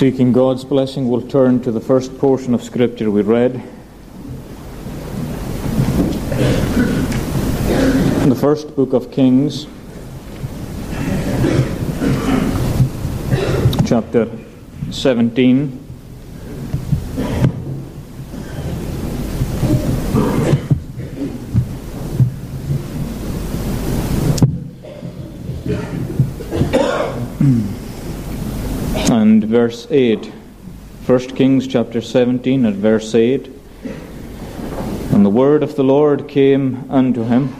Seeking God's blessing, we'll turn to the first portion of Scripture we read. The first book of Kings, chapter 17. and verse 8. 1 Kings chapter 17 at verse 8. And the word of the Lord came unto him,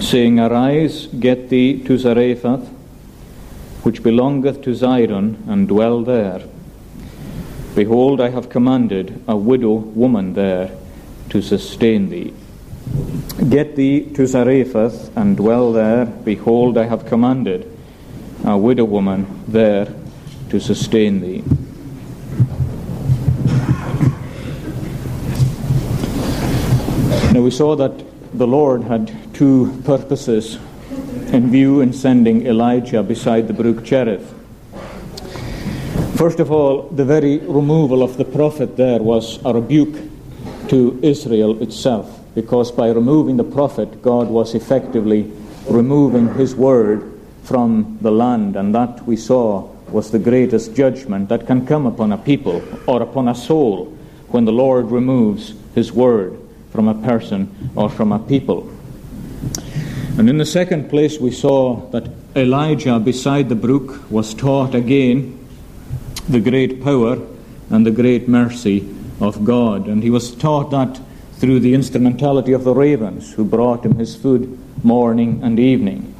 saying, Arise, get thee to Zarephath, which belongeth to Zidon, and dwell there. Behold, I have commanded a widow woman there to sustain thee. Get thee to Zarephath, and dwell there. Behold, I have commanded a widow woman there to sustain thee. Now we saw that the Lord had two purposes in view in sending Elijah beside the brook Cherith. First of all, the very removal of the prophet there was a rebuke to Israel itself, because by removing the prophet, God was effectively removing his word from the land, and that we saw was the greatest judgment that can come upon a people or upon a soul when the Lord removes his word from a person or from a people. And in the second place, we saw that Elijah beside the brook was taught again the great power and the great mercy of God. And he was taught that through the instrumentality of the ravens who brought him his food morning and evening.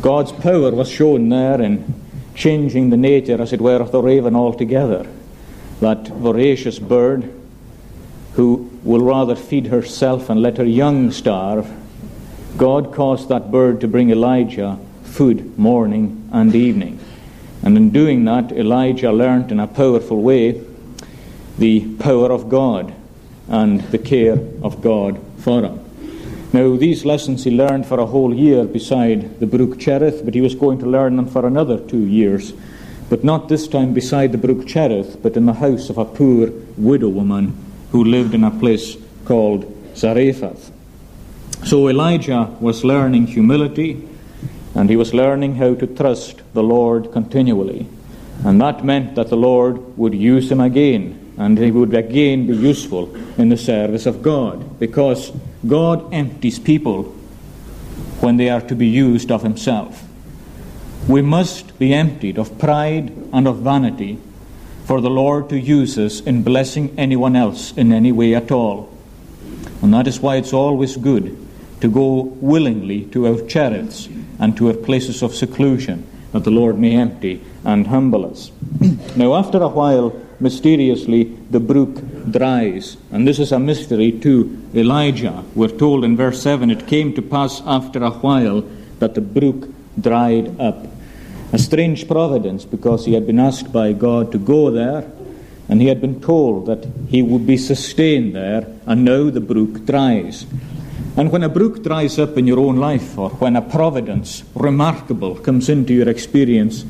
God's power was shown there in changing the nature, as it were, of the raven altogether. That voracious bird who will rather feed herself and let her young starve, God caused that bird to bring Elijah food morning and evening. And in doing that, Elijah learnt in a powerful way the power of God and the care of God for him. Now, these lessons he learned for a whole year beside the brook Cherith, but he was going to learn them for another two years. But not this time beside the brook Cherith, but in the house of a poor widow woman who lived in a place called Zarephath. So Elijah was learning humility, and he was learning how to trust the Lord continually. And that meant that the Lord would use him again and he would again be useful in the service of God because God empties people when they are to be used of Himself. We must be emptied of pride and of vanity for the Lord to use us in blessing anyone else in any way at all. And that is why it's always good to go willingly to our cheriths and to our places of seclusion that the Lord may empty and humble us. now, after a while, mysteriously the brook dries. And this is a mystery to Elijah. We're told in verse 7 it came to pass after a while that the brook dried up. A strange providence because he had been asked by God to go there and he had been told that he would be sustained there, and now the brook dries. And when a brook dries up in your own life, or when a providence remarkable comes into your experience,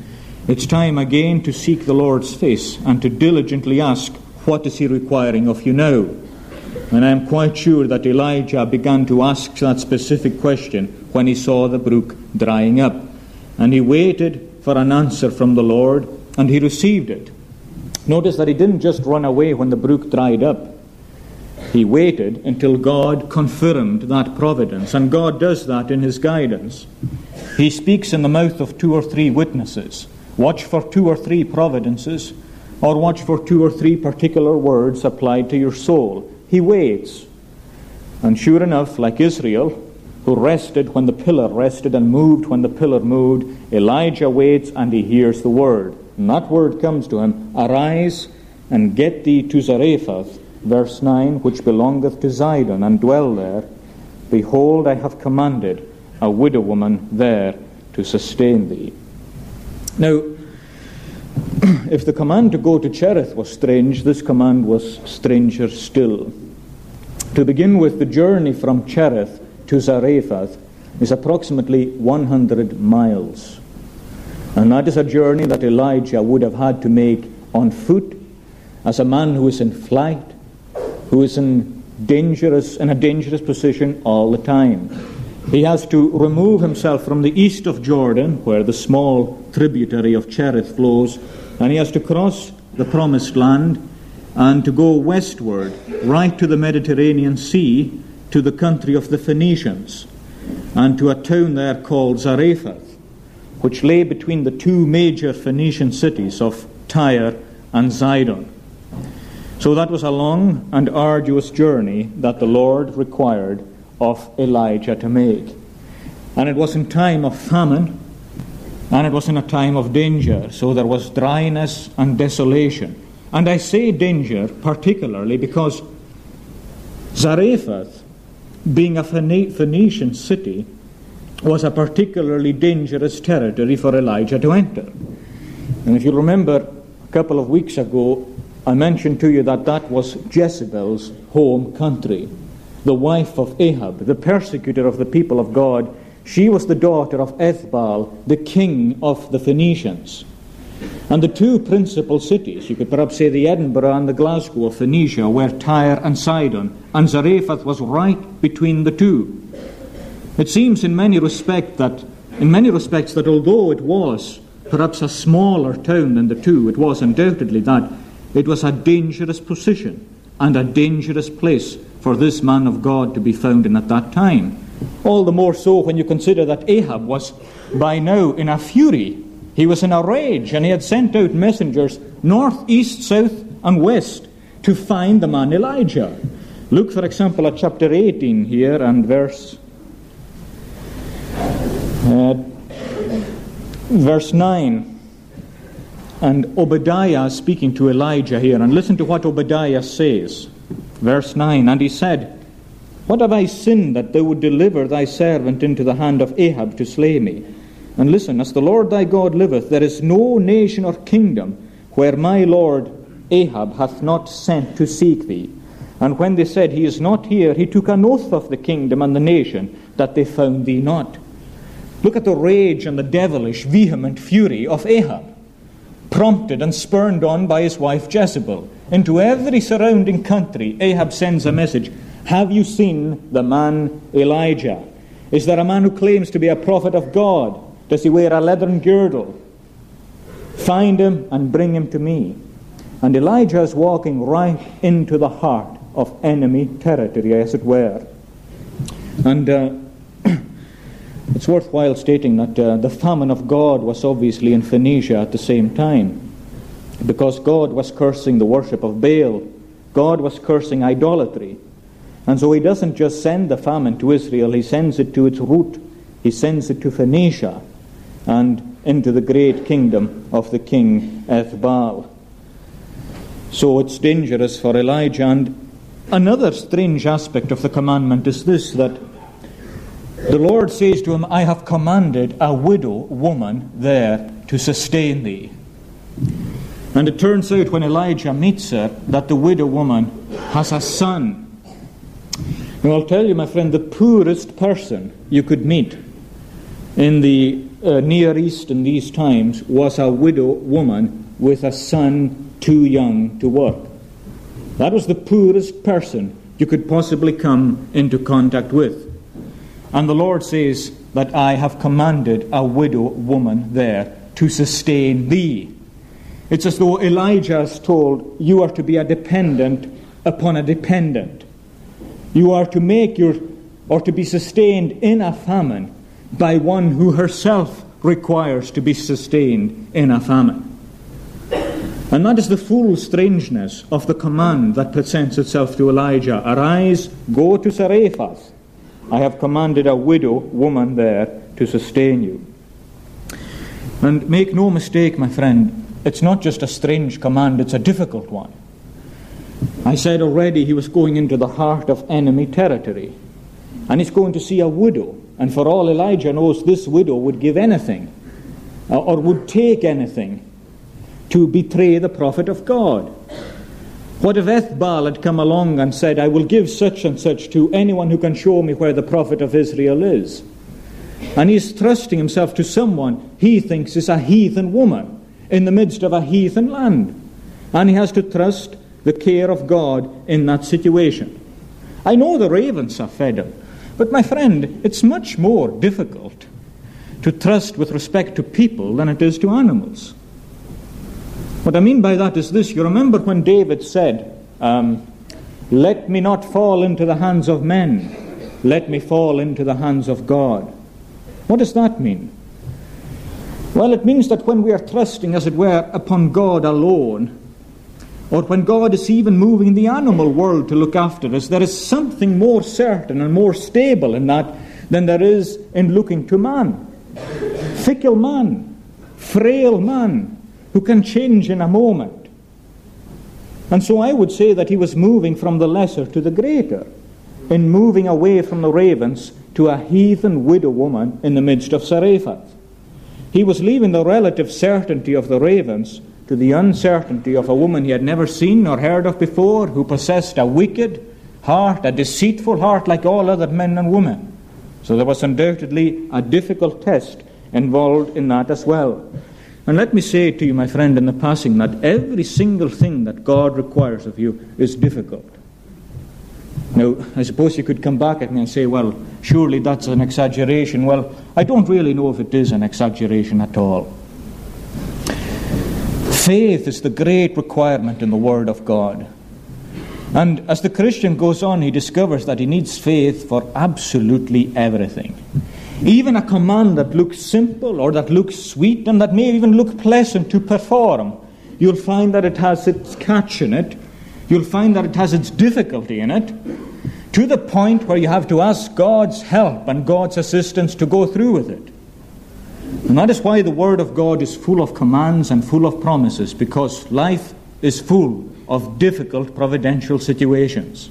it's time again to seek the Lord's face and to diligently ask, What is He requiring of you now? And I am quite sure that Elijah began to ask that specific question when he saw the brook drying up. And he waited for an answer from the Lord, and he received it. Notice that he didn't just run away when the brook dried up. He waited until God confirmed that providence, and God does that in his guidance. He speaks in the mouth of two or three witnesses. Watch for two or three providences, or watch for two or three particular words applied to your soul. He waits. And sure enough, like Israel, who rested when the pillar rested and moved when the pillar moved, Elijah waits and he hears the word. And that word comes to him Arise and get thee to Zarephath, verse 9, which belongeth to Zidon, and dwell there. Behold, I have commanded a widow woman there to sustain thee. Now, if the command to go to Cherith was strange, this command was stranger still. To begin with, the journey from Cherith to Zarephath is approximately 100 miles. And that is a journey that Elijah would have had to make on foot as a man who is in flight, who is in dangerous in a dangerous position all the time. He has to remove himself from the east of Jordan, where the small tributary of Cherith flows, and he has to cross the promised land and to go westward, right to the Mediterranean Sea, to the country of the Phoenicians, and to a town there called Zarephath, which lay between the two major Phoenician cities of Tyre and Sidon. So that was a long and arduous journey that the Lord required of Elijah to make. And it was in time of famine, and it was in a time of danger, so there was dryness and desolation. And I say danger particularly because Zarephath, being a Phoenician city, was a particularly dangerous territory for Elijah to enter. And if you remember, a couple of weeks ago, I mentioned to you that that was Jezebel's home country, the wife of Ahab, the persecutor of the people of God. She was the daughter of Ethbaal, the king of the Phoenicians. And the two principal cities, you could perhaps say the Edinburgh and the Glasgow of Phoenicia, were Tyre and Sidon, and Zarephath was right between the two. It seems in many respects that in many respects that although it was perhaps a smaller town than the two, it was undoubtedly that it was a dangerous position and a dangerous place for this man of God to be found in at that time. All the more so when you consider that Ahab was by now in a fury. He was in a rage and he had sent out messengers north, east, south, and west to find the man Elijah. Look, for example, at chapter 18 here and verse. Uh, verse 9 and Obadiah speaking to Elijah here. And listen to what Obadiah says. Verse 9 And he said, What have I sinned that thou would deliver thy servant into the hand of Ahab to slay me? And listen, as the Lord thy God liveth, there is no nation or kingdom where my Lord Ahab hath not sent to seek thee. And when they said, He is not here, he took an oath of the kingdom and the nation that they found thee not. Look at the rage and the devilish, vehement fury of Ahab prompted and spurned on by his wife Jezebel. Into every surrounding country, Ahab sends a message Have you seen the man Elijah? Is there a man who claims to be a prophet of God? Does he wear a leathern girdle? Find him and bring him to me. And Elijah is walking right into the heart of enemy territory, as it were. And uh, it's worthwhile stating that uh, the famine of God was obviously in Phoenicia at the same time, because God was cursing the worship of Baal, God was cursing idolatry. And so he doesn't just send the famine to Israel, he sends it to its root. He sends it to Phoenicia and into the great kingdom of the king Ethbaal. So it's dangerous for Elijah. And another strange aspect of the commandment is this that the Lord says to him, I have commanded a widow woman there to sustain thee. And it turns out when Elijah meets her that the widow woman has a son. I'll tell you, my friend, the poorest person you could meet in the uh, Near East in these times was a widow woman with a son too young to work. That was the poorest person you could possibly come into contact with. And the Lord says that I have commanded a widow woman there to sustain thee. It's as though Elijah is told, You are to be a dependent upon a dependent. You are to make your, or to be sustained in a famine by one who herself requires to be sustained in a famine. And that is the full strangeness of the command that presents itself to Elijah Arise, go to Zarephath I have commanded a widow woman there to sustain you. And make no mistake, my friend, it's not just a strange command, it's a difficult one. I said already he was going into the heart of enemy territory. And he's going to see a widow. And for all Elijah knows, this widow would give anything uh, or would take anything to betray the prophet of God. What if Ethbaal had come along and said, I will give such and such to anyone who can show me where the prophet of Israel is? And he's thrusting himself to someone he thinks is a heathen woman in the midst of a heathen land. And he has to trust the care of God in that situation. I know the ravens are fed him, but my friend, it's much more difficult to trust with respect to people than it is to animals. What I mean by that is this you remember when David said, um, Let me not fall into the hands of men, let me fall into the hands of God. What does that mean? Well, it means that when we are trusting, as it were, upon God alone, or when God is even moving the animal world to look after us, there is something more certain and more stable in that than there is in looking to man. Fickle man, frail man, who can change in a moment. And so I would say that he was moving from the lesser to the greater, in moving away from the ravens to a heathen widow woman in the midst of Zarephath. He was leaving the relative certainty of the ravens to the uncertainty of a woman he had never seen nor heard of before, who possessed a wicked heart, a deceitful heart like all other men and women. So there was undoubtedly a difficult test involved in that as well. And let me say to you, my friend, in the passing, that every single thing that God requires of you is difficult. Now, I suppose you could come back at me and say, well, surely that's an exaggeration. Well, I don't really know if it is an exaggeration at all. Faith is the great requirement in the Word of God. And as the Christian goes on, he discovers that he needs faith for absolutely everything. Even a command that looks simple or that looks sweet and that may even look pleasant to perform, you'll find that it has its catch in it. You'll find that it has its difficulty in it, to the point where you have to ask God's help and God's assistance to go through with it. And that is why the Word of God is full of commands and full of promises, because life is full of difficult providential situations.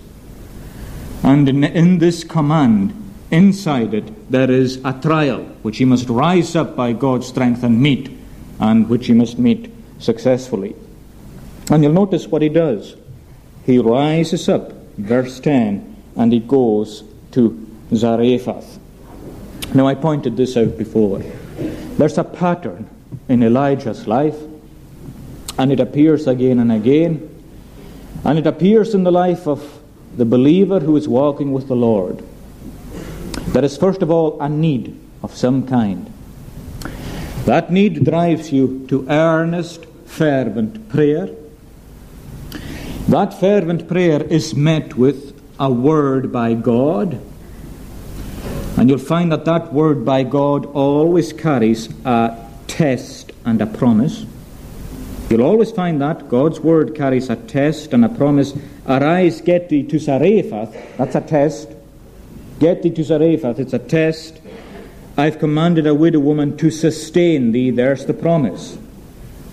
And in, in, this command, inside it, there is a trial which he must rise up by God's strength and meet, and which he must meet successfully. And you'll notice what he does. He rises up, verse 10, and he goes to Zarephath. Now, I pointed this out before. There's a pattern in Elijah's life, and it appears again and again, and it appears in the life of the believer who is walking with the Lord. There is, first of all, a need of some kind. That need drives you to earnest, fervent prayer. That fervent prayer is met with a word by God and you'll find that that word by God always carries a test and a promise. You'll always find that God's word carries a test and a promise. Arise, get thee to Zarephath. That's a test. Get thee to Zarephath. It's a test. I've commanded a widow woman to sustain thee. There's the promise.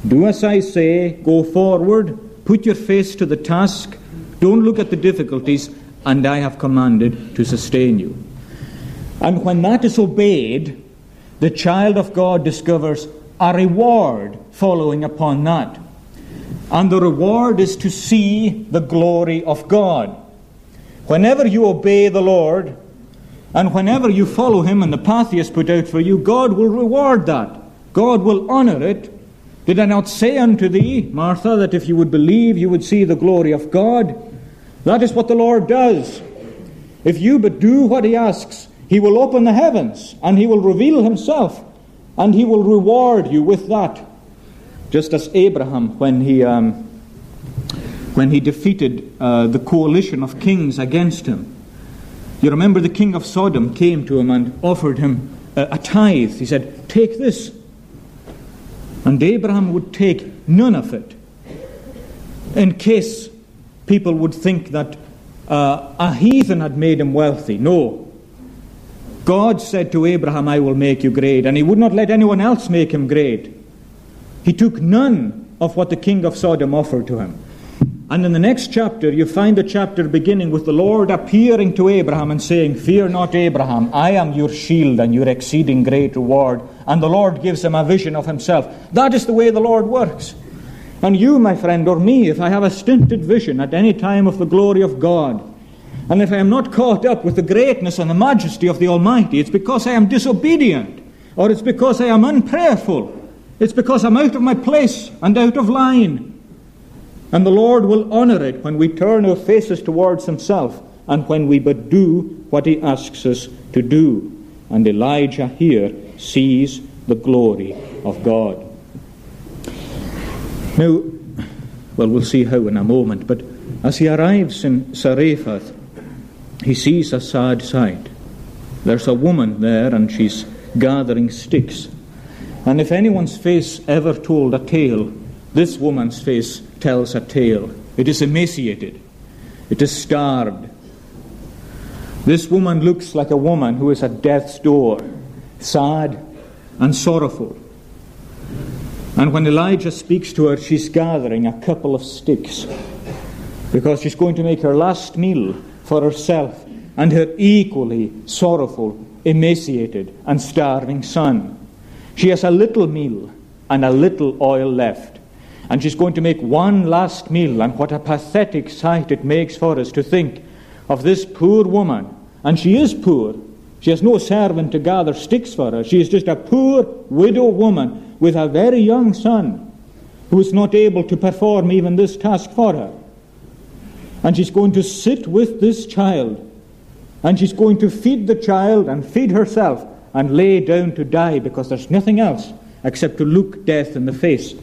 Do as I say. Go forward. Put your face to the task. Don't look at the difficulties. And I have commanded to sustain you. And when that is obeyed, the child of God discovers a reward following upon that. And the reward is to see the glory of God. Whenever you obey the Lord, and whenever you follow Him in the path He has put out for you, God will reward that. God will honor it. Did I not say unto thee, Martha, that if you would believe, you would see the glory of God? That is what the Lord does. If you but do what He asks, he will open the heavens and He will reveal Himself and He will reward you with that. Just as Abraham, when he, um, when he defeated uh, the coalition of kings against him, you remember the king of Sodom came to him and offered him a, a tithe. He said, Take this. And Abraham would take none of it in case people would think that uh, a heathen had made him wealthy. No, God said to Abraham, I will make you great, and he would not let anyone else make him great. He took none of what the king of Sodom offered to him. And in the next chapter, you find a chapter beginning with the Lord appearing to Abraham and saying, Fear not, Abraham, I am your shield and your exceeding great reward. And the Lord gives him a vision of himself. That is the way the Lord works. And you, my friend, or me, if I have a stinted vision at any time of the glory of God, And if I am not caught up with the greatness and the majesty of the Almighty, it's because I am disobedient, or it's because I am unprayerful. It's because I'm out of my place and out of line. And the Lord will honor it when we turn our faces towards Himself and when we but do what He asks us to do. And Elijah here sees the glory of God. Now, well, we'll see how in a moment, but as he arrives in Zarephath, he sees a sad sight. There's a woman there, and she's gathering sticks. And if anyone's face ever told a tale, this woman's face tells a tale. It is emaciated, it is starved. This woman looks like a woman who is at death's door, sad and sorrowful. And when Elijah speaks to her, she's gathering a couple of sticks because she's going to make her last meal for herself and her equally sorrowful, emaciated, and starving son. She has a little meal and a little oil left. And she's going to make one last meal, and what a pathetic sight it makes for us to think of this poor woman. And she is poor. She has no servant to gather sticks for her. She is just a poor widow woman with a very young son who is not able to perform even this task for her. And she's going to sit with this child, and she's going to feed the child and feed herself and lay down to die because there's nothing else except to look death in the face.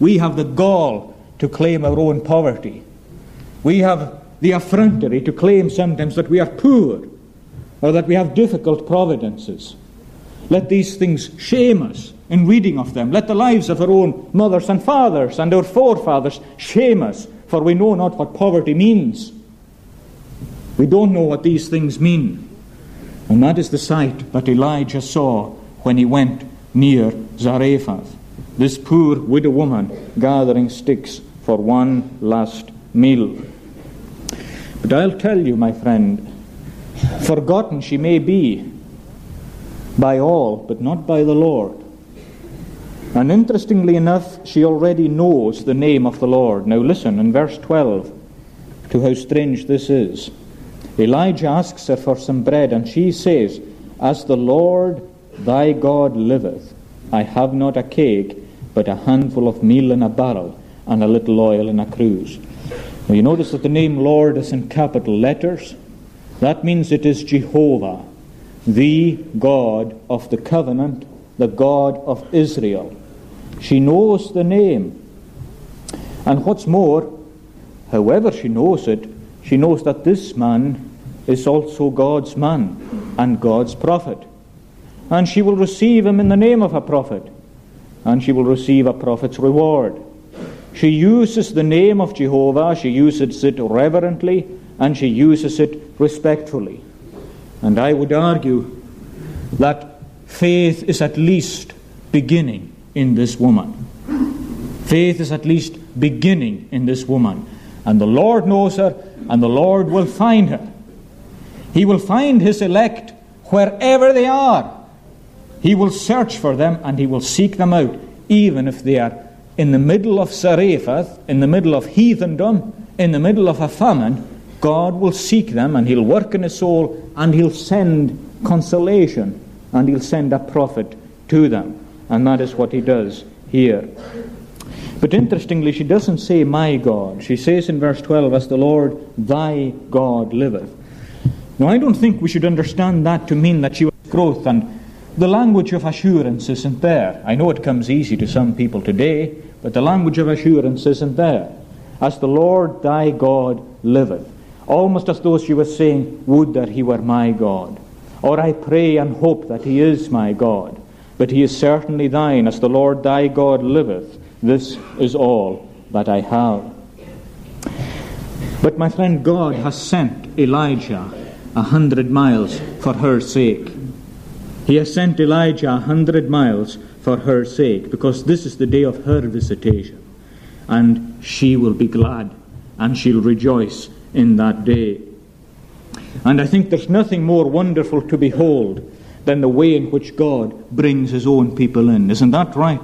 We have the gall to claim our own poverty. We have the effrontery to claim sometimes that we are poor or that we have difficult providences. Let these things shame us in reading of them. Let the lives of our own mothers and fathers and our forefathers shame us, for we know not what poverty means. We don't know what these things mean. And that is the sight that Elijah saw when he went near Zarephath. This poor widow woman gathering sticks for one last meal. But I'll tell you, my friend, forgotten she may be by all, but not by the Lord. And interestingly enough, she already knows the name of the Lord. Now listen in verse 12 to how strange this is. Elijah asks her for some bread, and she says, As the Lord thy God liveth, I have not a cake, but a handful of meal in a barrel, and a little oil in a cruse. Now you notice that the name Lord is in capital letters. That means it is Jehovah, the God of the covenant, the God of Israel. She knows the name. And what's more, however she knows it, she knows that this man is also God's man and God's prophet. And she will receive him in the name of a prophet. And she will receive a prophet's reward. She uses the name of Jehovah, she uses it reverently, and she uses it respectfully. And I would argue that faith is at least beginning in this woman. Faith is at least beginning in this woman. And the Lord knows her, and the Lord will find her. He will find his elect wherever they are. He will search for them and he will seek them out, even if they are in the middle of Zarephath, in the middle of heathendom, in the middle of a famine. God will seek them and he'll work in his soul and he'll send consolation and he'll send a prophet to them. And that is what he does here. But interestingly, she doesn't say, My God. She says in verse 12, As the Lord thy God liveth. Now, I don't think we should understand that to mean that she was growth and the language of assurance isn't there. I know it comes easy to some people today, but the language of assurance isn't there. As the Lord thy God liveth. Almost as though she was saying, Would that he were my God. Or I pray and hope that he is my God. But he is certainly thine, as the Lord thy God liveth. This is all that I have. But my friend, God has sent Elijah a hundred miles for her sake. He has sent Elijah a hundred miles for her sake, because this is the day of her visitation. And she will be glad, and she'll rejoice in that day. And I think there's nothing more wonderful to behold than the way in which God brings his own people in. Isn't that right,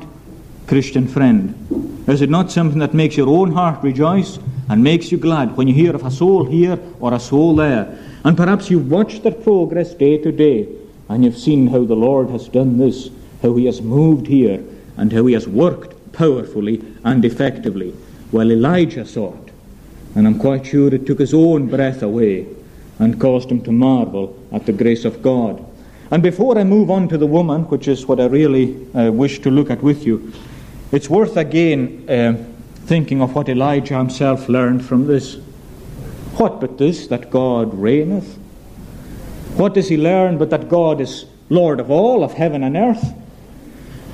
Christian friend? Is it not something that makes your own heart rejoice and makes you glad when you hear of a soul here or a soul there? And perhaps you've watched their progress day to day and you've seen how the Lord has done this, how He has moved here, and how He has worked powerfully and effectively. Well, Elijah saw it, and I'm quite sure it took his own breath away and caused him to marvel at the grace of God. And before I move on to the woman, which is what I really uh, wish to look at with you, it's worth again uh, thinking of what Elijah himself learned from this. What but this, that God reigneth? What does he learn but that God is Lord of all, of heaven and earth?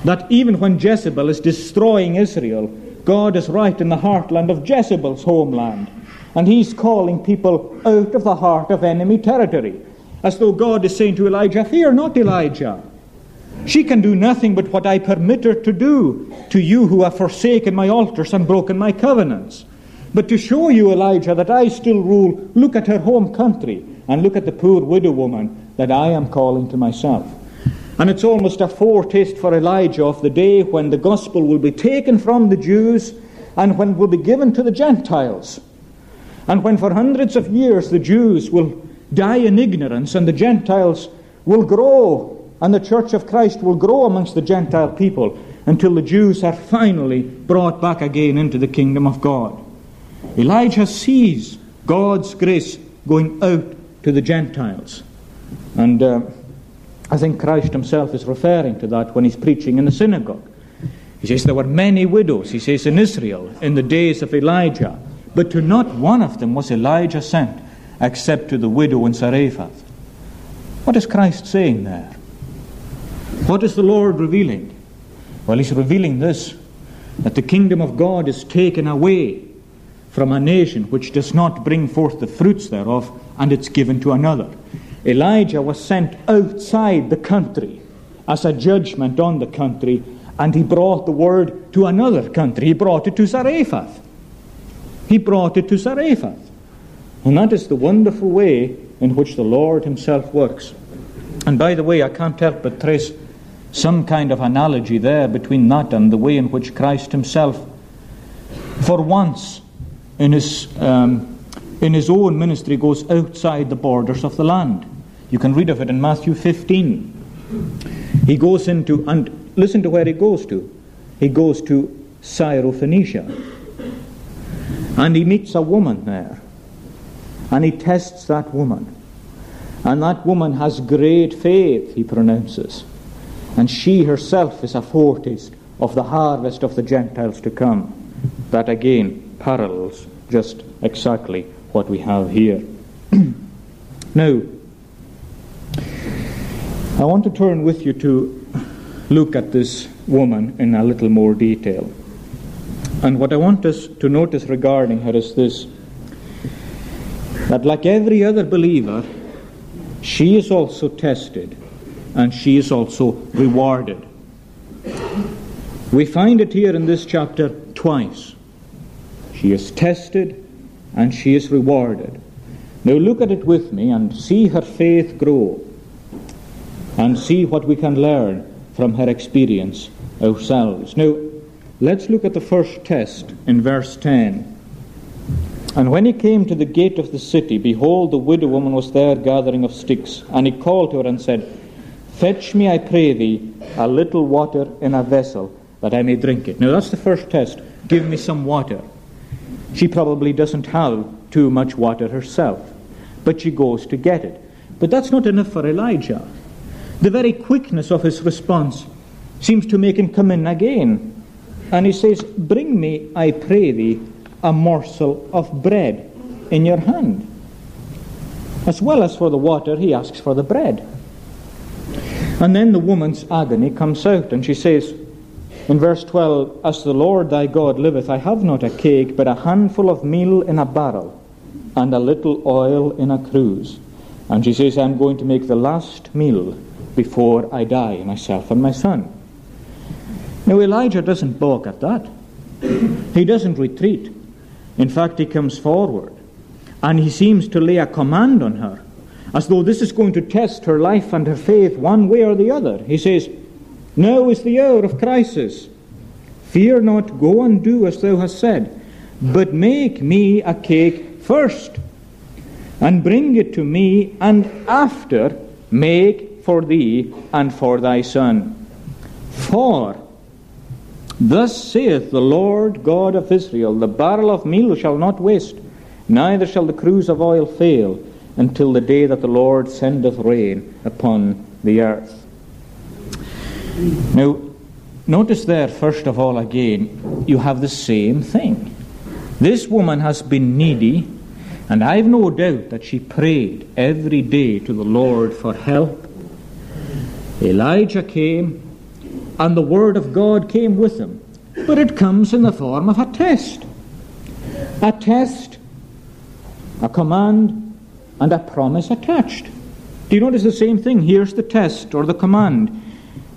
That even when Jezebel is destroying Israel, God is right in the heartland of Jezebel's homeland. And he's calling people out of the heart of enemy territory. As though God is saying to Elijah, Fear not, Elijah. She can do nothing but what I permit her to do to you who have forsaken my altars and broken my covenants. But to show you, Elijah, that I still rule, look at her home country and look at the poor widow woman that I am calling to myself. And it's almost a foretaste for Elijah of the day when the gospel will be taken from the Jews and when it will be given to the Gentiles. And when for hundreds of years the Jews will die in ignorance and the Gentiles will grow and the church of Christ will grow amongst the Gentile people until the Jews are finally brought back again into the kingdom of God. Elijah sees God's grace going out to the Gentiles. And uh, I think Christ himself is referring to that when he's preaching in the synagogue. He says there were many widows, he says, in Israel in the days of Elijah, but to not one of them was Elijah sent, except to the widow in Zarephath. What is Christ saying there? What is the Lord revealing? Well, He's revealing this that the kingdom of God is taken away from a nation which does not bring forth the fruits thereof, and it's given to another. Elijah was sent outside the country as a judgment on the country, and he brought the word to another country. He brought it to Zarephath. He brought it to Zarephath. And that is the wonderful way in which the Lord Himself works. And by the way, I can't help but trace some kind of analogy there between that and the way in which Christ himself, for once in his, um, in his own ministry, goes outside the borders of the land. You can read of it in Matthew 15. He goes into, and listen to where he goes to. He goes to Syrophoenicia. And he meets a woman there. And he tests that woman. And that woman has great faith, he pronounces. And she herself is a foretaste of the harvest of the Gentiles to come. That again parallels just exactly what we have here. now, I want to turn with you to look at this woman in a little more detail. And what I want us to notice regarding her is this that, like every other believer, she is also tested and she is also rewarded. We find it here in this chapter twice. She is tested and she is rewarded. Now look at it with me and see her faith grow and see what we can learn from her experience ourselves. Now, let's look at the first test in verse 10. And when he came to the gate of the city, behold, the widow woman was there gathering of sticks. And he called to her and said, Fetch me, I pray thee, a little water in a vessel, that I may drink it. Now that's the first test. Give me some water. She probably doesn't have too much water herself, but she goes to get it. But that's not enough for Elijah. The very quickness of his response seems to make him come in again. And he says, Bring me, I pray thee, a morsel of bread in your hand. As well as for the water, he asks for the bread. And then the woman's agony comes out, and she says in verse 12, As the Lord thy God liveth, I have not a cake, but a handful of meal in a barrel, and a little oil in a cruse. And she says, I'm going to make the last meal before I die, myself and my son. Now, Elijah doesn't balk at that. He doesn't retreat. In fact, he comes forward, and he seems to lay a command on her as though this is going to test her life and her faith one way or the other. He says, Now is the hour of crisis. Fear not, go and do as thou hast said, but make me a cake first, and bring it to me, and after make for thee and for thy son. For thus saith the Lord God of Israel The barrel of meal shall not waste, neither shall the cruse of oil fail, until the day that the Lord sendeth rain upon the earth. Now, notice there, first of all, again, you have the same thing. This woman has been needy, and I've no doubt that she prayed every day to the Lord for help. Elijah came, and the Word of God came with him, but it comes in the form of a test. A test, a command, and a promise attached. Do you notice the same thing? Here's the test or the command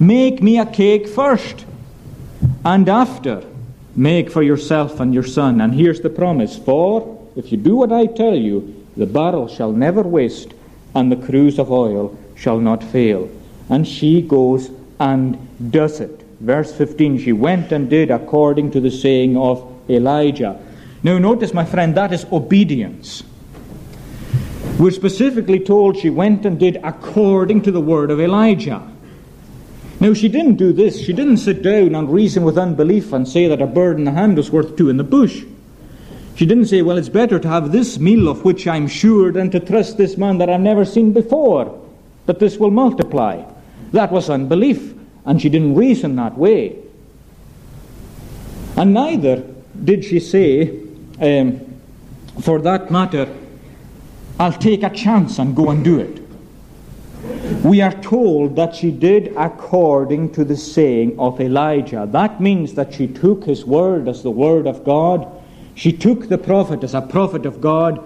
Make me a cake first, and after make for yourself and your son. And here's the promise For if you do what I tell you, the barrel shall never waste, and the cruse of oil shall not fail. And she goes and does it. Verse 15 She went and did according to the saying of Elijah. Now, notice, my friend, that is obedience. We're specifically told she went and did according to the word of Elijah. Now, she didn't do this. She didn't sit down and reason with unbelief and say that a bird in the hand was worth two in the bush. She didn't say, well, it's better to have this meal of which I'm sure than to trust this man that I've never seen before, that this will multiply. That was unbelief, and she didn't reason that way. And neither did she say, um, for that matter, I'll take a chance and go and do it. We are told that she did according to the saying of Elijah. That means that she took his word as the word of God. She took the prophet as a prophet of God.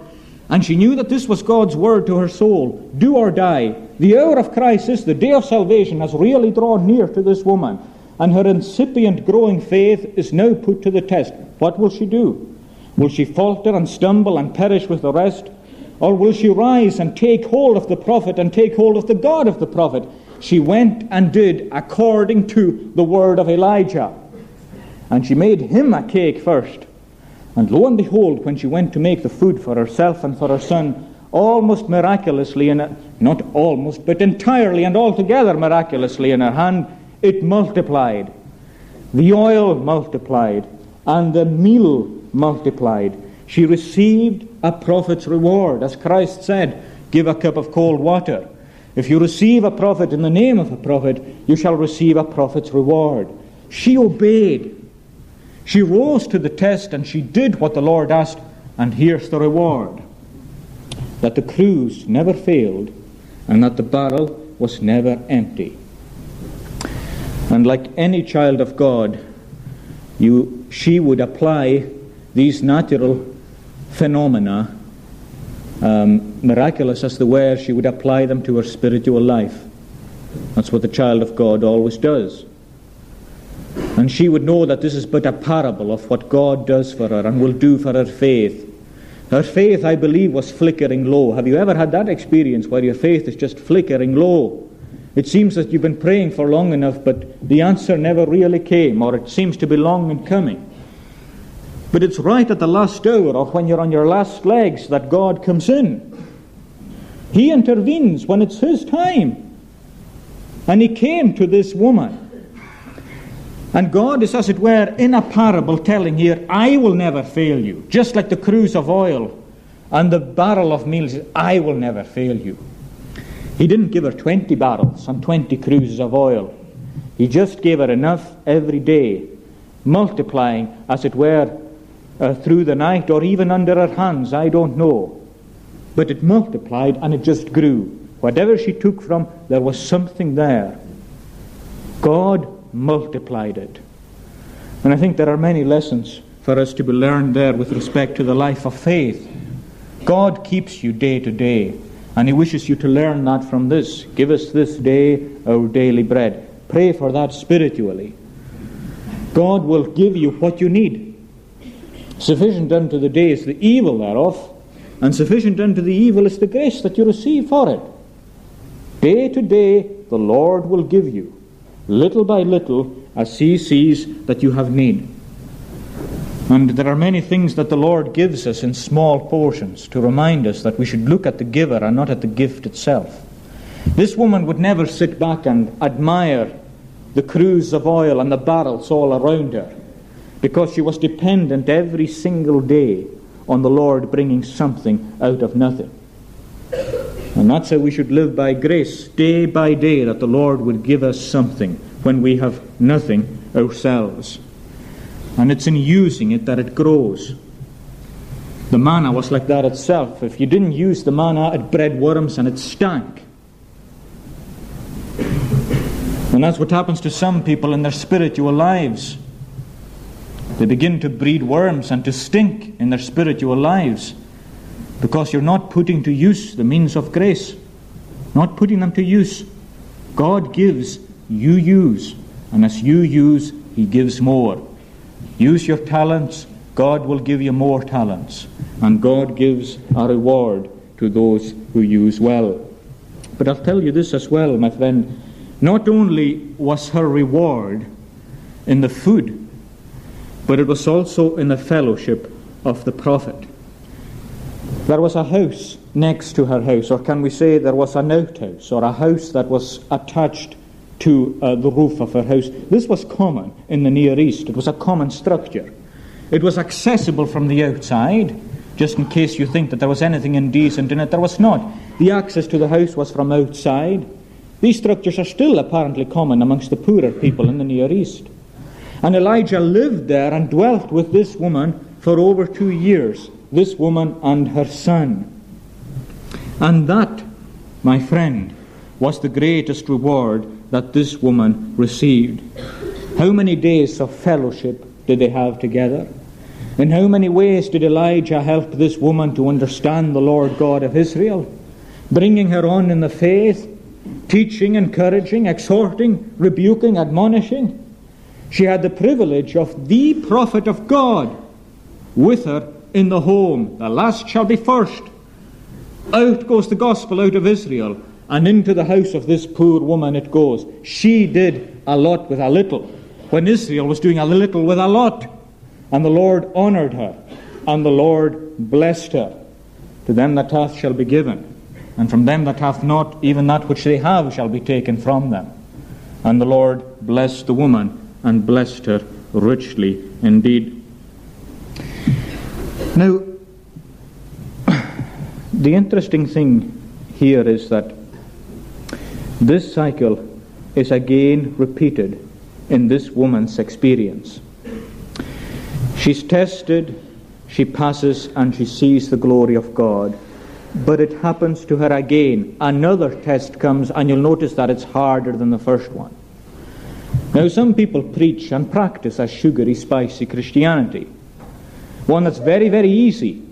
And she knew that this was God's word to her soul. Do or die. The hour of crisis, the day of salvation, has really drawn near to this woman. And her incipient growing faith is now put to the test. What will she do? Will she falter and stumble and perish with the rest? Or will she rise and take hold of the prophet and take hold of the God of the prophet? She went and did according to the word of Elijah. And she made him a cake first. And lo and behold, when she went to make the food for herself and for her son, almost miraculously, in a, not almost, but entirely and altogether miraculously in her hand, it multiplied. The oil multiplied, and the meal multiplied. She received a prophet's reward. As Christ said, give a cup of cold water. If you receive a prophet in the name of a prophet, you shall receive a prophet's reward. She obeyed. She rose to the test and she did what the Lord asked, and here's the reward that the cruse never failed and that the barrel was never empty. And like any child of God, you, she would apply these natural phenomena, um, miraculous as they were, she would apply them to her spiritual life. That's what the child of God always does. And she would know that this is but a parable of what God does for her and will do for her faith. Her faith, I believe, was flickering low. Have you ever had that experience where your faith is just flickering low? It seems that you've been praying for long enough, but the answer never really came, or it seems to be long in coming. But it's right at the last hour or when you're on your last legs that God comes in. He intervenes when it's His time. And He came to this woman. And God is, as it were, in a parable telling here, I will never fail you. Just like the cruse of oil and the barrel of meal, I will never fail you. He didn't give her 20 barrels and 20 cruses of oil. He just gave her enough every day, multiplying, as it were, uh, through the night or even under her hands, I don't know. But it multiplied and it just grew. Whatever she took from, there was something there. God multiplied it. And I think there are many lessons for us to be learned there with respect to the life of faith. God keeps you day to day, and He wishes you to learn that from this. Give us this day our daily bread. Pray for that spiritually. God will give you what you need. Sufficient unto the day is the evil thereof, and sufficient unto the evil is the grace that you receive for it. Day to day, the Lord will give you little by little, as he sees that you have need. And there are many things that the Lord gives us in small portions to remind us that we should look at the giver and not at the gift itself. This woman would never sit back and admire the cruse of oil and the barrels all around her because she was dependent every single day on the Lord bringing something out of nothing. And that's how we should live by grace, day by day, that the Lord would give us something when we have nothing ourselves. And it's in using it that it grows. The manna was like that itself. If you didn't use the manna, it bred worms and it stank. And that's what happens to some people in their spiritual lives. They begin to breed worms and to stink in their spiritual lives because you're not putting to use the means of grace, not putting them to use. God gives, you use, and as you use, He gives more. Use your talents, God will give you more talents, and God gives a reward to those who use well. But I'll tell you this as well, my friend. Not only was her reward in the food but it was also in the fellowship of the prophet. There was a house next to her house, or can we say there was an outhouse, or a house that was attached to uh, the roof of her house. This was common in the Near East. It was a common structure. It was accessible from the outside, just in case you think that there was anything indecent in it. There was not. The access to the house was from outside. These structures are still apparently common amongst the poorer people in the Near East. And Elijah lived there and dwelt with this woman for over two years, this woman and her son. And that, my friend, was the greatest reward that this woman received. How many days of fellowship did they have together? In how many ways did Elijah help this woman to understand the Lord God of Israel? Bringing her on in the faith, teaching, encouraging, exhorting, rebuking, admonishing. She had the privilege of the prophet of God with her in the home. The last shall be first. Out goes the gospel out of Israel, and into the house of this poor woman it goes. She did a lot with a little, when Israel was doing a little with a lot. And the Lord honored her, and the Lord blessed her. To them that hath shall be given, and from them that hath not, even that which they have shall be taken from them. And the Lord blessed the woman and blessed her richly indeed. Now, the interesting thing here is that this cycle is again repeated in this woman's experience. She's tested, she passes, and she sees the glory of God. But it happens to her again. Another test comes, and you'll notice that it's harder than the first one. Now, some people preach and practice a sugary, spicy Christianity, one that's very, very easy.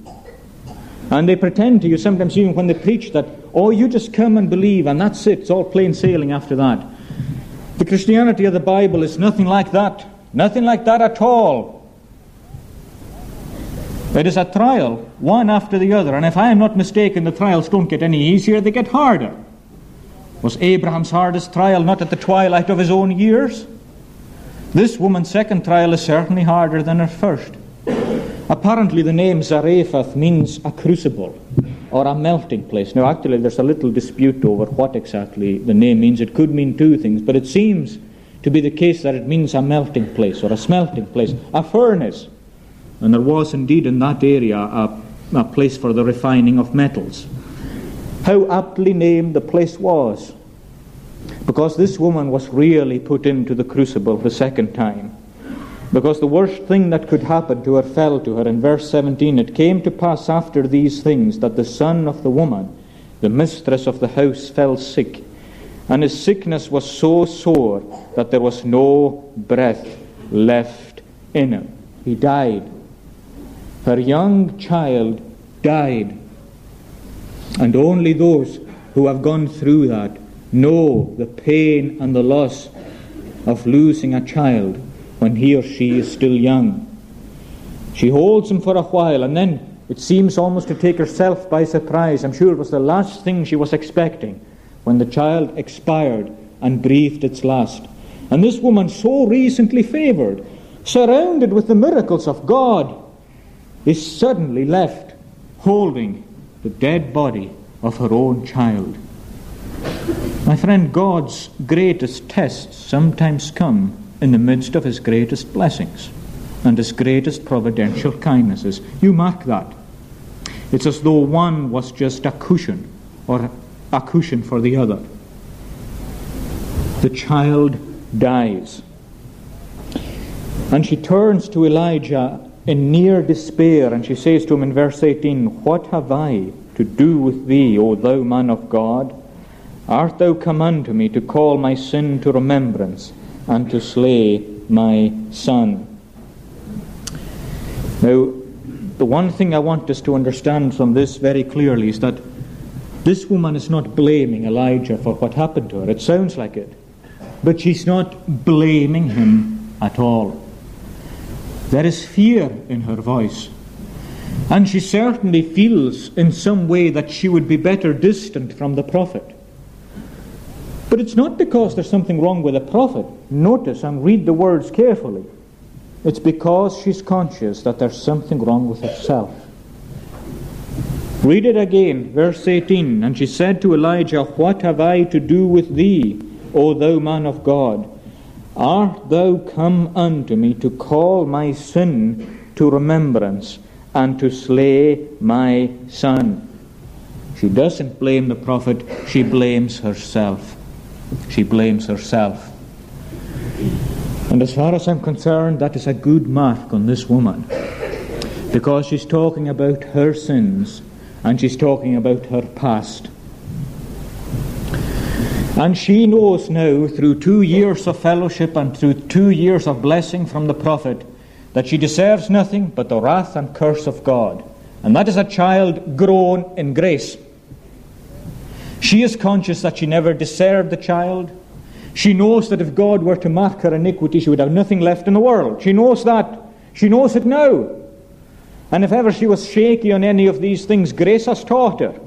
And they pretend to you sometimes, even when they preach, that, oh, you just come and believe, and that's it, it's all plain sailing after that. The Christianity of the Bible is nothing like that. Nothing like that at all. It is a trial, one after the other. And if I am not mistaken, the trials don't get any easier, they get harder. Was Abraham's hardest trial not at the twilight of his own years? This woman's second trial is certainly harder than her first. Apparently, the name Zarephath means a crucible or a melting place. Now, actually, there's a little dispute over what exactly the name means. It could mean two things, but it seems to be the case that it means a melting place or a smelting place, a furnace. And there was indeed in that area a, a place for the refining of metals. How aptly named the place was because this woman was really put into the crucible the second time. Because the worst thing that could happen to her fell to her. In verse 17, it came to pass after these things that the son of the woman, the mistress of the house, fell sick. And his sickness was so sore that there was no breath left in him. He died. Her young child died. And only those who have gone through that know the pain and the loss of losing a child when he or she is still young. She holds him for a while and then it seems almost to take herself by surprise. I'm sure it was the last thing she was expecting when the child expired and breathed its last. And this woman, so recently favored, surrounded with the miracles of God, is suddenly left holding the dead body of her own child. My friend, God's greatest tests sometimes come in the midst of his greatest blessings and his greatest providential kindnesses. You mark that. It's as though one was just a cushion or a cushion for the other. The child dies. And she turns to Elijah in near despair and she says to him in verse 18, What have I to do with thee, O thou man of God? Art thou come unto me to call my sin to remembrance and to slay my son? Now, the one thing I want us to understand from this very clearly is that this woman is not blaming Elijah for what happened to her. It sounds like it. But she's not blaming him at all. There is fear in her voice. And she certainly feels in some way that she would be better distant from the prophet. But it's not because there's something wrong with the prophet. Notice and read the words carefully. It's because she's conscious that there's something wrong with herself. Read it again, verse 18. And she said to Elijah, What have I to do with thee, O thou man of God? Art thou come unto me to call my sin to remembrance and to slay my son? She doesn't blame the prophet, she blames herself. She blames herself. And as far as I'm concerned, that is a good mark on this woman. Because she's talking about her sins and she's talking about her past. And she knows now, through two years of fellowship and through two years of blessing from the prophet, that she deserves nothing but the wrath and curse of God. And that is a child grown in grace. She is conscious that she never deserved the child. She knows that if God were to mark her iniquity, she would have nothing left in the world. She knows that. She knows it now. And if ever she was shaky on any of these things, grace has taught her.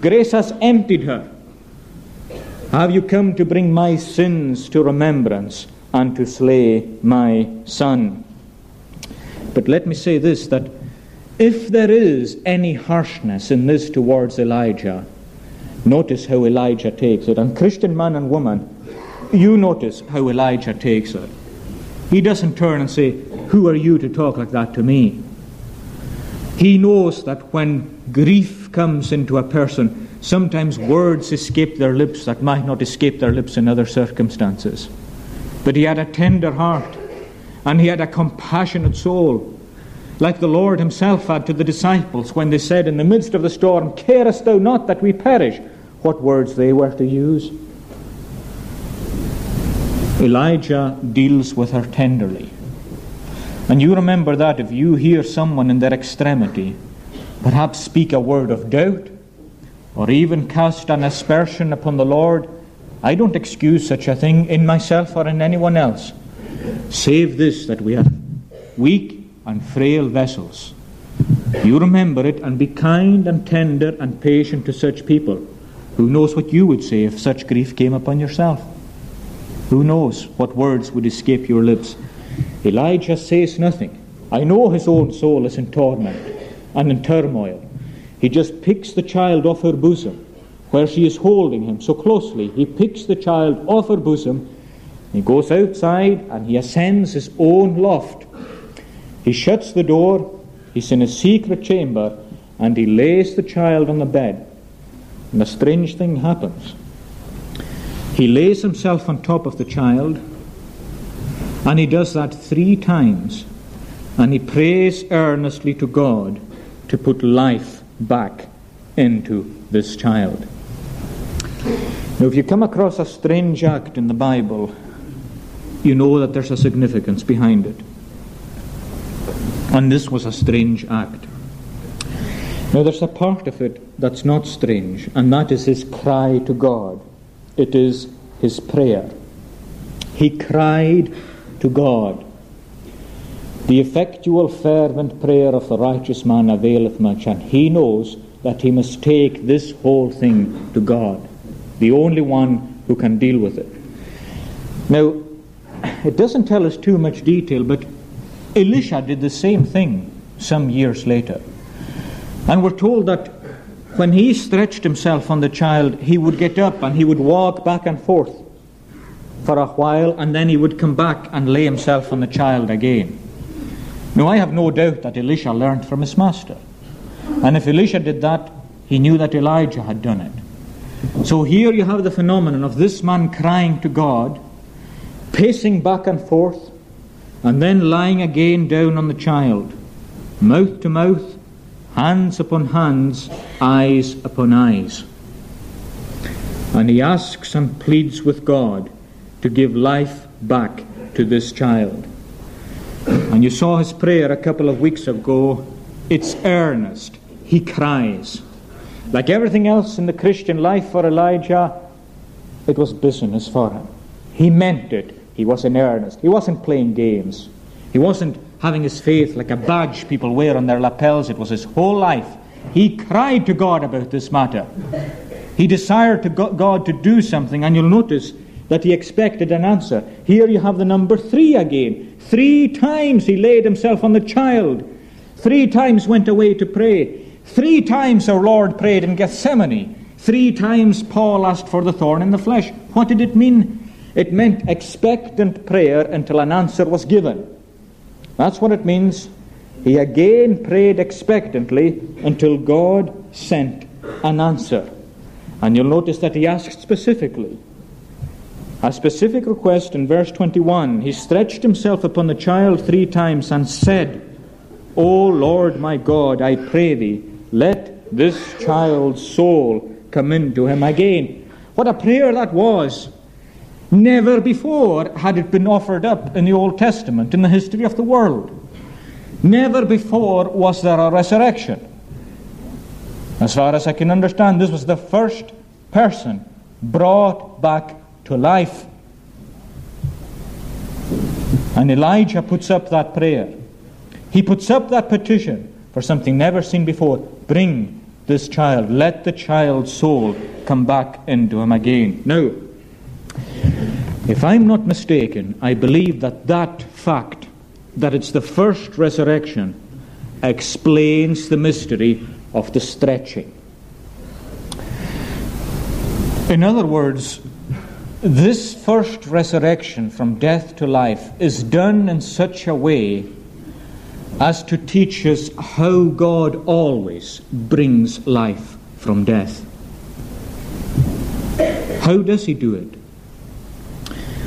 Grace has emptied her. Have you come to bring my sins to remembrance and to slay my son? But let me say this that if there is any harshness in this towards Elijah, notice how Elijah takes it. And Christian man and woman, you notice how Elijah takes it. He doesn't turn and say, Who are you to talk like that to me? He knows that when grief comes into a person, sometimes words escape their lips that might not escape their lips in other circumstances. But he had a tender heart and he had a compassionate soul, like the Lord himself had to the disciples when they said in the midst of the storm, Carest thou not that we perish? What words they were to use. Elijah deals with her tenderly. And you remember that if you hear someone in their extremity, perhaps speak a word of doubt, or even cast an aspersion upon the Lord, I don't excuse such a thing in myself or in anyone else. Save this that we are weak and frail vessels. You remember it and be kind and tender and patient to such people. Who knows what you would say if such grief came upon yourself? Who knows what words would escape your lips? Elijah says nothing. I know his own soul is in torment and in turmoil. He just picks the child off her bosom where she is holding him so closely. He picks the child off her bosom. He goes outside and he ascends his own loft. He shuts the door. He's in a secret chamber and he lays the child on the bed. And a strange thing happens. He lays himself on top of the child, and he does that three times, and he prays earnestly to God to put life back into this child. Now, if you come across a strange act in the Bible, you know that there's a significance behind it. And this was a strange act. Now, there's a part of it that's not strange, and that is his cry to God it is his prayer. He cried to God. The effectual, fervent prayer of the righteous man availeth much, and he knows that he must take this whole thing to God, the only one who can deal with it. Now, it doesn't tell us too much detail, but Elisha did the same thing some years later. And we're told that when he stretched himself on the child, he would get up and he would walk back and forth for a while, and then he would come back and lay himself on the child again. Now, I have no doubt that Elisha learned from his master. And if Elisha did that, he knew that Elijah had done it. So here you have the phenomenon of this man crying to God, pacing back and forth, and then lying again down on the child, mouth to mouth, hands upon hands, eyes upon eyes. And he asks and pleads with God to give life back to this child. And you saw his prayer a couple of weeks ago. It's earnest. He cries. Like everything else in the Christian life for Elijah, it was business for him. He meant it. He was in earnest. He wasn't playing games. He wasn't having his faith like a badge people wear on their lapels. It was his whole life. He cried to God about this matter. He desired to God to do something, and you'll notice that he expected an answer. Here you have the number three again. Three times he laid himself on the child. Three times went away to pray. Three times our Lord prayed in Gethsemane. Three times Paul asked for the thorn in the flesh. What did it mean? It meant expectant prayer until an answer was given. That's what it means. He again prayed expectantly until God sent an answer. And you'll notice that he asked specifically a specific request in verse 21. He stretched himself upon the child three times and said, O Lord my God, I pray thee, let this child's soul come into him again. What a prayer that was! Never before had it been offered up in the Old Testament, in the history of the world. Never before was there a resurrection. As far as I can understand, this was the first person brought back to life. And Elijah puts up that prayer. He puts up that petition for something never seen before. Bring this child. Let the child's soul come back into him again. Now, if I'm not mistaken, I believe that that fact, that it's the first resurrection, explains the mystery of the stretching. In other words, this first resurrection from death to life is done in such a way as to teach us how God always brings life from death. How does He do it?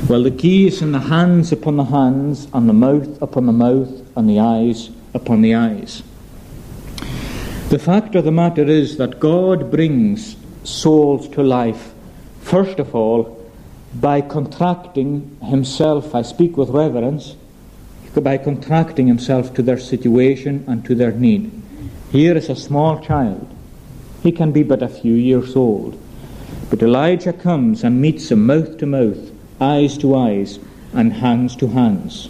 Well, the key is in the hands upon the hands, and the mouth upon the mouth, and the eyes upon the eyes. The fact of the matter is that God brings souls to life, first of all, by contracting himself, I speak with reverence, by contracting himself to their situation and to their need. Here is a small child. He can be but a few years old. But Elijah comes and meets him mouth to mouth, eyes to eyes, and hands to hands,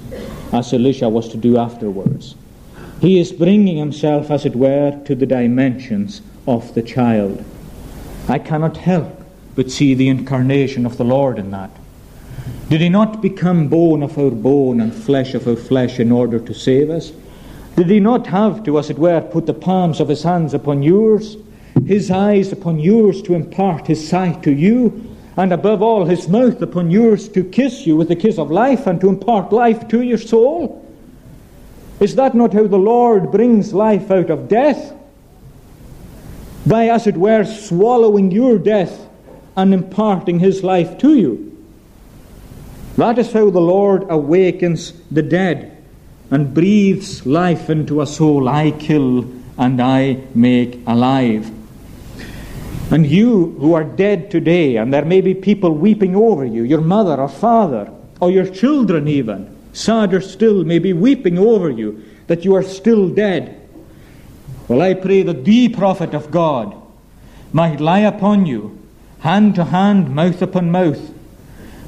as Elisha was to do afterwards. He is bringing himself, as it were, to the dimensions of the child. I cannot help but see the incarnation of the Lord in that. Did he not become bone of our bone and flesh of our flesh in order to save us? Did he not have to, as it were, put the palms of his hands upon yours, his eyes upon yours to impart his sight to you, and above all his mouth upon yours to kiss you with the kiss of life and to impart life to your soul? Is that not how the Lord brings life out of death? By, as it were, swallowing your death and imparting his life to you. That is how the Lord awakens the dead and breathes life into a soul. I kill and I make alive. And you who are dead today, and there may be people weeping over you, your mother or father, or your children even, sadder still, may be weeping over you that you are still dead. Well, I pray that the prophet of God might lie upon you hand to hand, mouth upon mouth,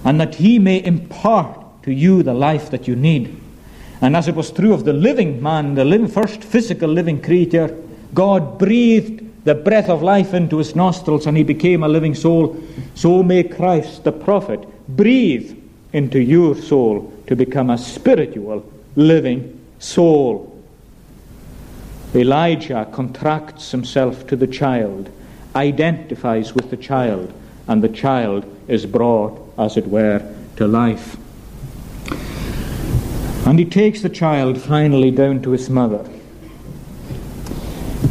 and that he may impart to you the life that you need. And as it was true of the living man, the first physical living creature, God breathed the breath of life into his nostrils and he became a living soul. So may Christ, the prophet, breathe into your soul to become a spiritual, living soul. Elijah contracts himself to the child, identifies with the child, and the child is brought, as it were, to life. And he takes the child finally down to his mother.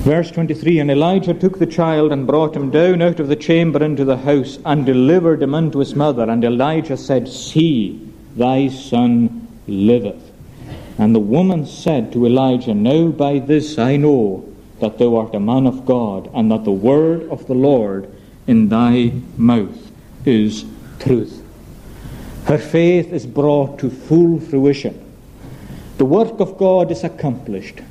Verse 23 And Elijah took the child and brought him down out of the chamber into the house and delivered him unto his mother. And Elijah said, See, thy son liveth. And the woman said to Elijah, Now by this I know that thou art a man of God, and that the word of the Lord in thy mouth is truth. Her faith is brought to full fruition. The work of God is accomplished.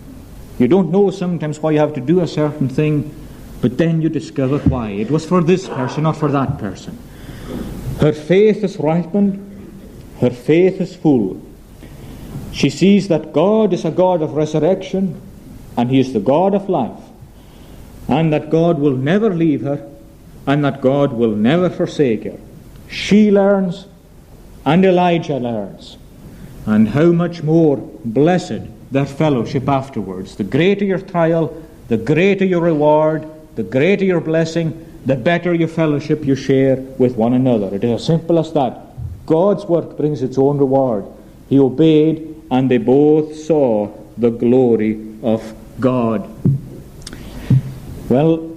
You don't know sometimes why you have to do a certain thing, but then you discover why. It was for this person, not for that person. Her faith is ripened, her faith is full. She sees that God is a God of resurrection, and He is the God of life, and that God will never leave her, and that God will never forsake her. She learns, and Elijah learns. And how much more blessed their fellowship afterwards. The greater your trial, the greater your reward, the greater your blessing, the better your fellowship you share with one another. It is as simple as that. God's work brings its own reward. He obeyed, and they both saw the glory of God. Well,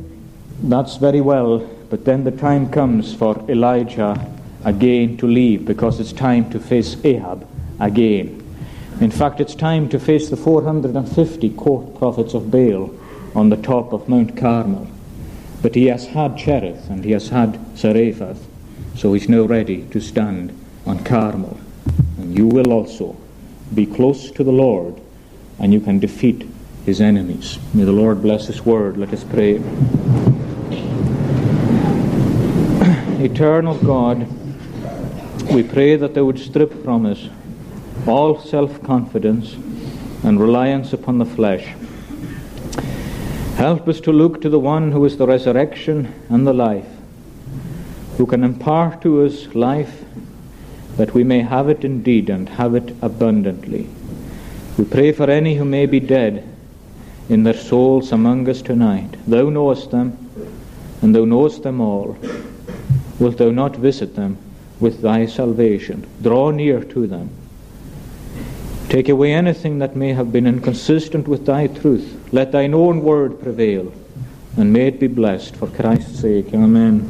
that's very well, but then the time comes for Elijah again to leave because it's time to face Ahab again. In fact, it's time to face the 450 court prophets of Baal on the top of Mount Carmel. But he has had Cherith and he has had Zarephath, so he's now ready to stand on Carmel. And you will also be close to the Lord, and you can defeat his enemies. May the Lord bless his word. Let us pray. Eternal God, we pray that thou would strip from us all self confidence and reliance upon the flesh. Help us to look to the one who is the resurrection and the life, who can impart to us life that we may have it indeed and have it abundantly. We pray for any who may be dead in their souls among us tonight. Thou knowest them, and thou knowest them all. Wilt thou not visit them with thy salvation? Draw near to them Take away anything that may have been inconsistent with thy truth. Let thine own word prevail, and may it be blessed for Christ's sake. Amen.